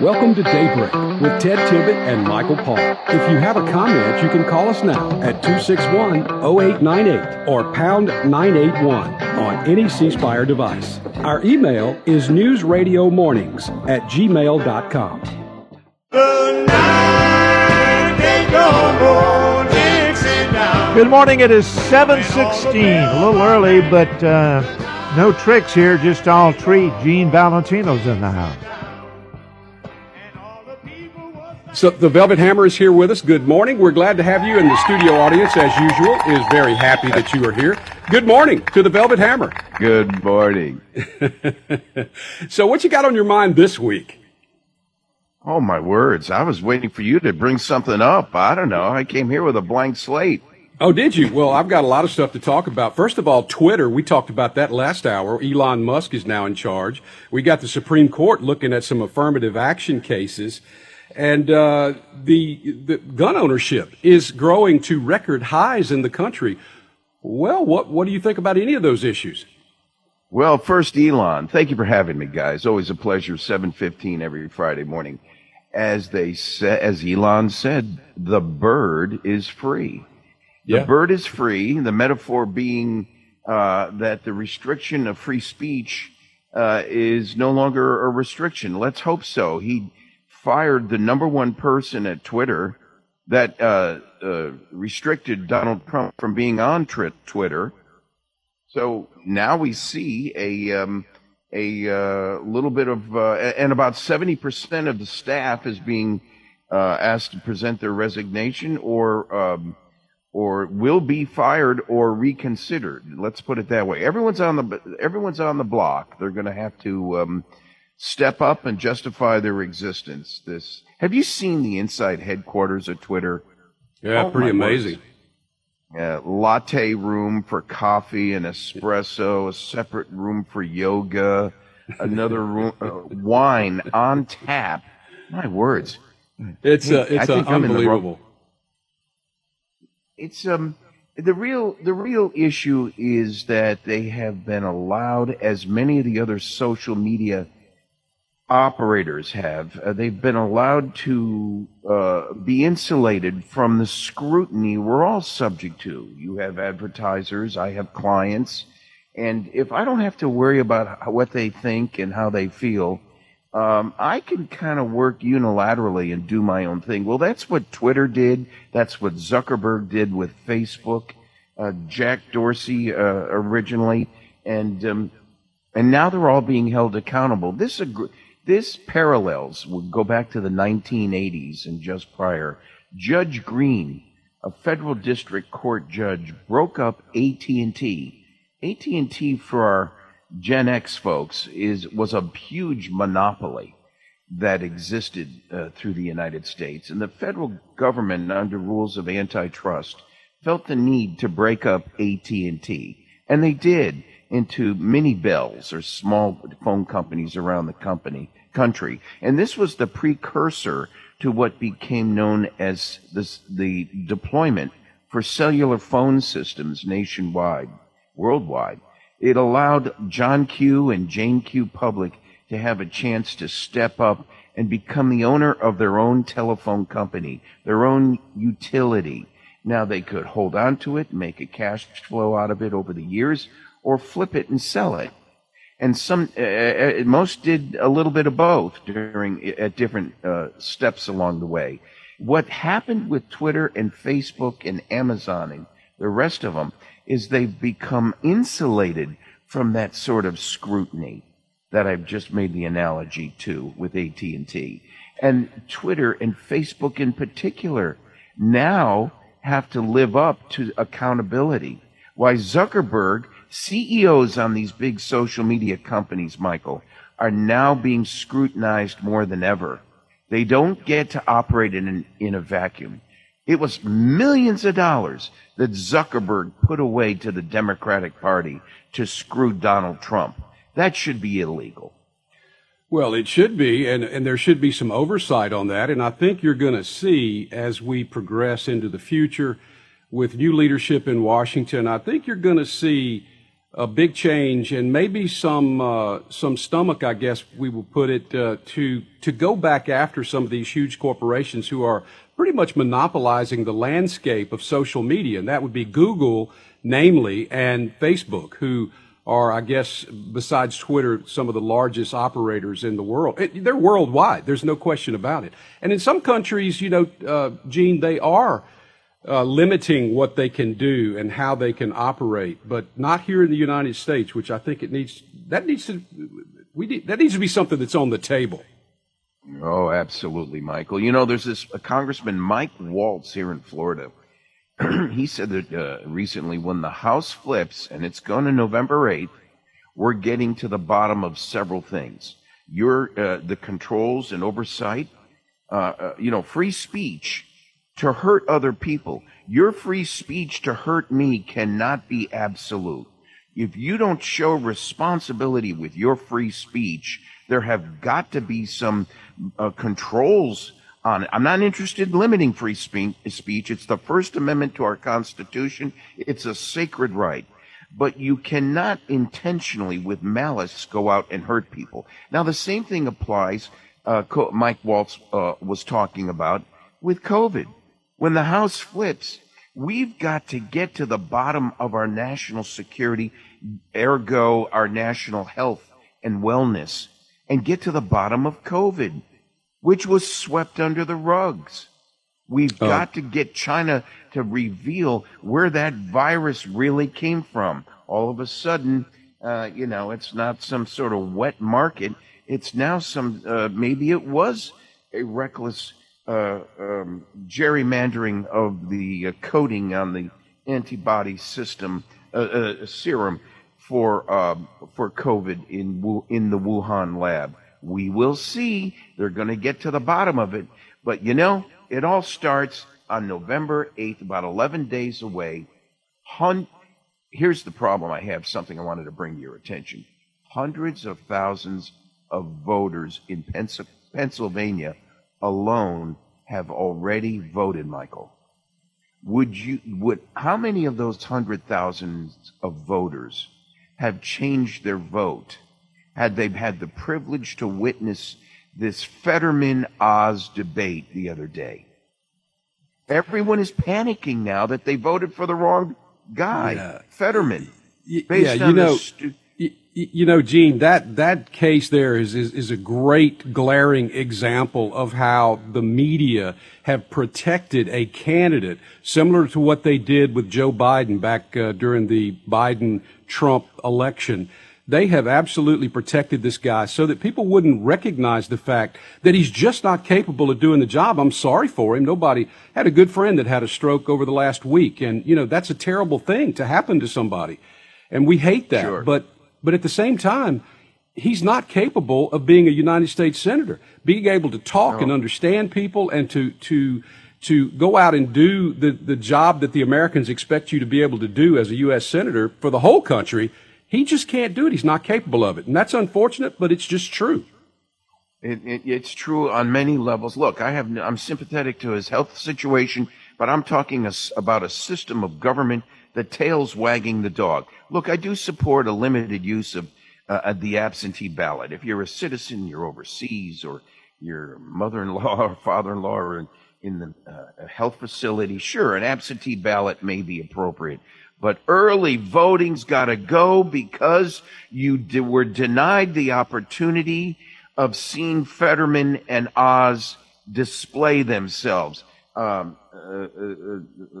Welcome to Daybreak with Ted Tibbett and Michael Paul. If you have a comment, you can call us now at 261 0898 or pound 981 on any C device. Our email is newsradiomornings at gmail.com. Good morning. It is 716. A little early, but uh, no tricks here, just all treat. Gene Valentino's in the house. So the Velvet Hammer is here with us. Good morning. We're glad to have you in the studio audience as usual. Is very happy that you are here. Good morning to the Velvet Hammer. Good morning. so what you got on your mind this week? Oh my words. I was waiting for you to bring something up. I don't know. I came here with a blank slate. Oh, did you? Well, I've got a lot of stuff to talk about. First of all, Twitter. We talked about that last hour. Elon Musk is now in charge. We got the Supreme Court looking at some affirmative action cases. And uh, the, the gun ownership is growing to record highs in the country. Well, what, what do you think about any of those issues? Well, first, Elon, thank you for having me, guys. Always a pleasure. 715 every Friday morning. As they said, as Elon said, the bird is free. The Yeah. bird is free. The metaphor being uh, that the restriction of free speech uh, is no longer a restriction. Let's hope so. He fired the number one person at Twitter that uh, uh, restricted Donald Trump from being on tri- Twitter. So now we see a um, a uh, little bit of, uh, and about seventy percent of the staff is being uh, asked to present their resignation or um, or will be fired or reconsidered. Let's put it that way. Everyone's on the everyone's on the block. They're going to have to um, step up and justify their existence. This have you seen the inside headquarters of Twitter? Yeah, Oh, pretty words. amazing. uh, latte room for coffee and espresso, a separate room for yoga, another room, uh, wine on tap. My words. It's, uh, it's uh, think I'm in the wrong- unbelievable. It's um the real the real issue is that they have been allowed, as many of the other social media operators have, uh, they've been allowed to uh, be insulated from the scrutiny we're all subject to. You have advertisers, I have clients, and if I don't have to worry about what they think and how they feel, um, I can kind of work unilaterally and do my own thing. Well, that's what Twitter did. That's what Zuckerberg did with Facebook. Uh, Jack Dorsey uh, originally, and um, and now they're all being held accountable. This this parallels would go back to the 1980s and just prior. Judge Greene, a federal district court judge, broke up AT&T. AT&T for our Gen X folks is was a huge monopoly that existed uh, through the United States, and the federal government, under rules of antitrust, felt the need to break up AT&T, and they did into mini bells or small phone companies around the company country, and this was the precursor to what became known as this, the deployment for cellular phone systems nationwide, worldwide. It allowed John Q and Jane Q Public to have a chance to step up and become the owner of their own telephone company, their own utility. Now they could hold on to it, make a cash flow out of it over the years, or flip it and sell it. And some, uh, uh, most did a little bit of both during at different uh, steps along the way. What happened with Twitter and Facebook and Amazon and the rest of them is they've become insulated from that sort of scrutiny that I've just made the analogy to with AT&T. And Twitter and Facebook in particular now have to live up to accountability. Why Zuckerberg, CEOs on these big social media companies, Michael, are now being scrutinized more than ever. They don't get to operate in, an, in a vacuum. It was millions of dollars that Zuckerberg put away to the Democratic Party to screw Donald Trump. That should be illegal. Well, it should be, and, and there should be some oversight on that. And I think you're going to see as we progress into the future with new leadership in Washington, I think you're going to see a big change and maybe some uh, some stomach, I guess we will put it, uh, to to go back after some of these huge corporations who are pretty much monopolizing the landscape of social media, and that would be Google, namely, and Facebook, who are, I guess, besides Twitter, some of the largest operators in the world. It, they're worldwide. There's no question about it. And in some countries, you know, uh, Gene, they are uh, limiting what they can do and how they can operate, but not here in the United States, which I think it needs. That needs to. We need, that needs to be something that's on the table. Oh, absolutely, Michael. You know, there's this Congressman Mike Waltz here in Florida. he said that uh, recently, when the House flips, and it's going to November 8th, we're getting to the bottom of several things. Your uh, the controls and oversight, uh, uh you know, free speech to hurt other people. Your free speech to hurt me cannot be absolute. If you don't show responsibility with your free speech, there have got to be some uh, controls on it. I'm not interested in limiting free speech. It's the First Amendment to our Constitution. It's a sacred right. But you cannot intentionally, with malice, go out and hurt people. Now, the same thing applies, uh, Mike Waltz uh, was talking about with COVID. When the House flips, we've got to get to the bottom of our national security, ergo our national health and wellness, and get to the bottom of COVID, which was swept under the rugs. We've oh. got to get China to reveal where that virus really came from. All of a sudden, uh, you know, it's not some sort of wet market. It's now some, uh, maybe it was a reckless uh, um, gerrymandering of the uh, coding on the antibody system uh, serum for um, for COVID in in the Wuhan lab. We will see. They're going to get to the bottom of it. But you know, it all starts on November 8th, about 11 days away. Here's the problem I have, something I wanted to bring to your attention. Hundreds of thousands of voters in Pennsylvania alone have already voted, Michael. Would you would how many of those hundred thousands of voters have changed their vote had they had the privilege to witness this Fetterman Oz debate the other day? Everyone is panicking now that they voted for the wrong guy, yeah. Fetterman. Based yeah, you know, stu- you know, Gene, that, that case there is, is, is, a great glaring example of how the media have protected a candidate similar to what they did with Joe Biden back uh, during the Biden Trump election. They have absolutely protected this guy so that people wouldn't recognize the fact that he's just not capable of doing the job. I'm sorry for him. Nobody had a good friend that had a stroke over the last week. And, you know, that's a terrible thing to happen to somebody. And we hate that. Sure. But but at the same time, he's not capable of being a United States senator, being able to talk no. and understand people and to, to, to go out and do the, the job that the Americans expect you to be able to do as a U.S. senator for the whole country. He just can't do it. He's not capable of it. And that's unfortunate, but it's just true. It, it, it's true on many levels. Look, I have, I'm sympathetic to his health situation, but I'm talking a, about a system of government the tail's wagging the dog. Look, I do support a limited use of uh, the absentee ballot. If you're a citizen, you're overseas, or your mother-in-law or father-in-law are in, in the uh, health facility, sure, an absentee ballot may be appropriate. But early voting's got to go because you were denied the opportunity of seeing Fetterman and Oz display themselves. Um, uh, uh, uh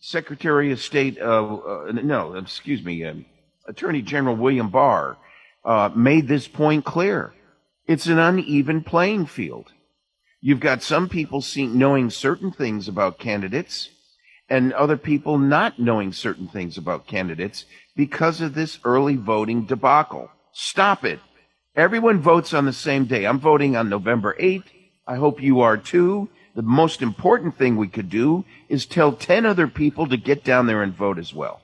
Secretary of State, uh, no, excuse me, um, Attorney General William Barr uh, made this point clear. It's an uneven playing field. You've got some people seeing, knowing certain things about candidates and other people not knowing certain things about candidates because of this early voting debacle. Stop it. Everyone votes on the same day. I'm voting on November 8th. I hope you are too the most important thing we could do is tell 10 other people to get down there and vote as well.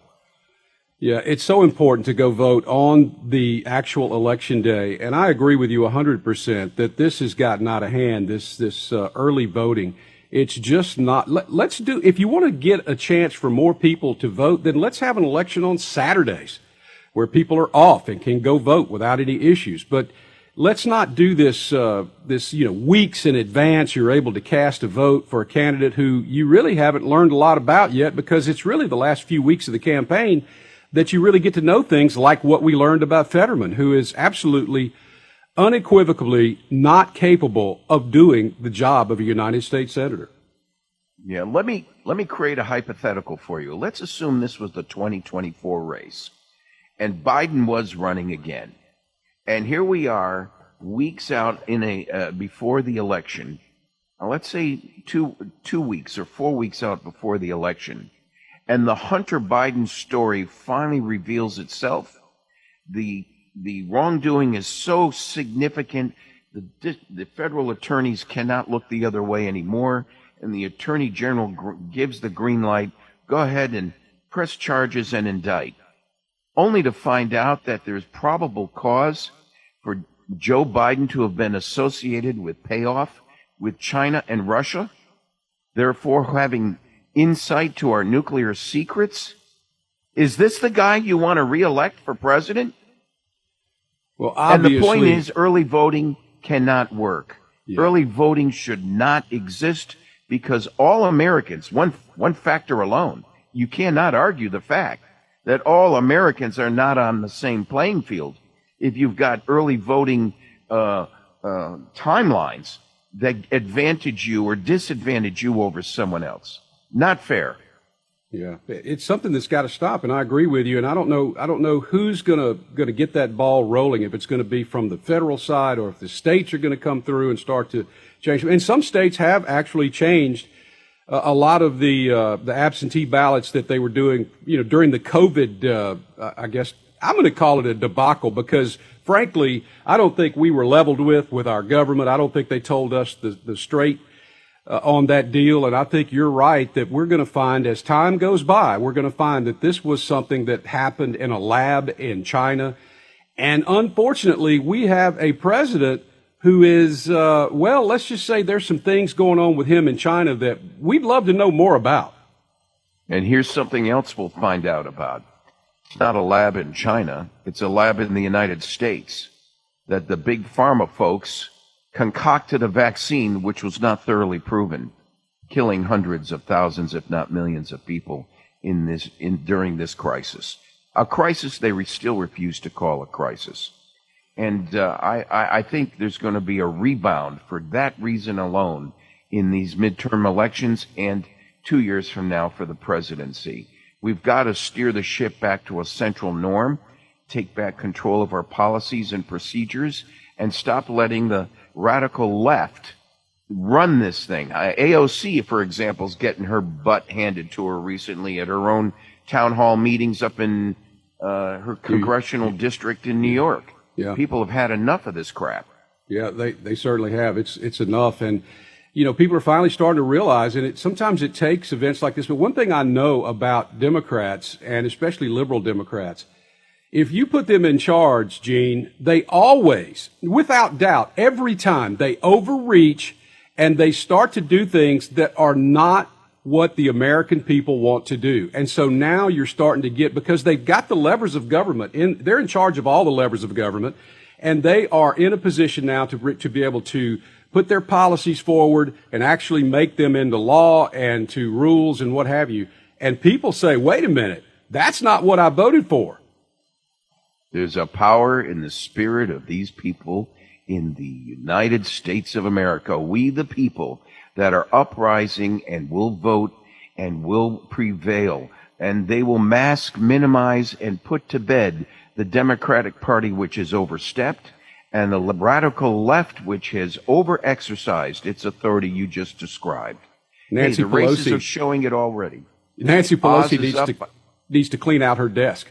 Yeah, it's so important to go vote on the actual election day. And I agree with you 100% that this has gotten out of hand, this, this uh, early voting. It's just not, let, let's do, if you want to get a chance for more people to vote, then let's have an election on Saturdays where people are off and can go vote without any issues. But let's not do this uh, this you know weeks in advance you're able to cast a vote for a candidate who you really haven't learned a lot about yet because it's really the last few weeks of the campaign that you really get to know things like what we learned about Fetterman who is absolutely unequivocally not capable of doing the job of a United States senator. Yeah, let me let me create a hypothetical for you. Let's assume this was the 2024 race and Biden was running again and here we are, weeks out in a uh, before the election. Now, let's say two two weeks or four weeks out before the election, and the Hunter Biden story finally reveals itself. The the wrongdoing is so significant, the the federal attorneys cannot look the other way anymore, and the attorney general gr- gives the green light. Go ahead and press charges and indict only to find out that there's probable cause for Joe Biden to have been associated with payoff with China and Russia, therefore having insight to our nuclear secrets? Is this the guy you want to reelect for president? Well, obviously. And the point is, early voting cannot work. Yeah. Early voting should not exist because all Americans, one, one factor alone, you cannot argue the fact that all Americans are not on the same playing field if you've got early voting uh, uh, timelines that advantage you or disadvantage you over someone else. Not fair. Yeah, it's something that's got to stop, and I agree with you. And I don't know, I don't know who's gonna gonna get that ball rolling. If it's going to be from the federal side, or if the states are going to come through and start to change. And some states have actually changed a lot of the uh, the absentee ballots that they were doing, you know, during the COVID, uh, I guess I'm going to call it a debacle because, frankly, I don't think we were leveled with with our government. I don't think they told us the, the straight uh, on that deal. And I think you're right that we're going to find as time goes by, we're going to find that this was something that happened in a lab in China. And unfortunately, we have a president who is, uh, well, let's just say there's some things going on with him in China that we'd love to know more about. And here's something else we'll find out about. It's not a lab in China. It's a lab in the United States that the big pharma folks concocted a vaccine which was not thoroughly proven, killing hundreds of thousands, if not millions of people in this, in, during this crisis. A crisis they re- still refuse to call a crisis. And uh, I, I, I think there's going to be a rebound for that reason alone in these midterm elections and two years from now for the presidency. We've got to steer the ship back to a central norm, take back control of our policies and procedures, and stop letting the radical left run this thing. AOC, for example, is getting her butt handed to her recently at her own town hall meetings up in uh, her congressional district in New York. Yeah. People have had enough of this crap. Yeah, they, they certainly have. It's it's enough. And you know, people are finally starting to realize, and it, sometimes it takes events like this. But one thing I know about Democrats, and especially liberal Democrats, if you put them in charge, Gene, they always, without doubt, every time they overreach and they start to do things that are not what the American people want to do. And so now you're starting to get, because they've got the levers of government in, they're in charge of all the levers of government, and they are in a position now to, to be able to put their policies forward and actually make them into law and to rules and what have you. And people say, wait a minute, that's not what I voted for. There's a power in the spirit of these people in the United States of America. We, the people that are uprising and will vote and will prevail. And they will mask, minimize, and put to bed the Democratic Party, which is overstepped and the radical left, which has overexercised its authority you just described. Nancy hey, the Pelosi races are showing it already. Nancy Pelosi needs to needs to clean out her desk.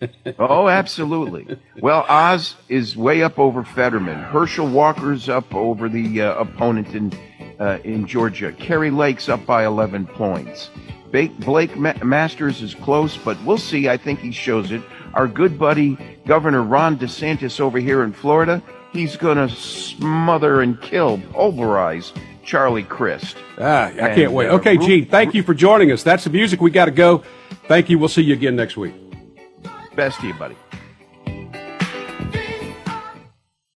oh, absolutely. Well, Oz is way up over Fetterman. Herschel Walker's up over the uh, opponent in uh, in Georgia. Kari Lake's up by 11 points. Blake Masters is close, but we'll see. I think he shows it our good buddy Governor Ron DeSantis over here in Florida, he's going to smother and kill, pulverize Charlie Crist. Ah, I and, can't wait. Uh, okay, Gene, thank you for joining us. That's the music. We got to go. Thank you. We'll see you again next week. Best to you, buddy.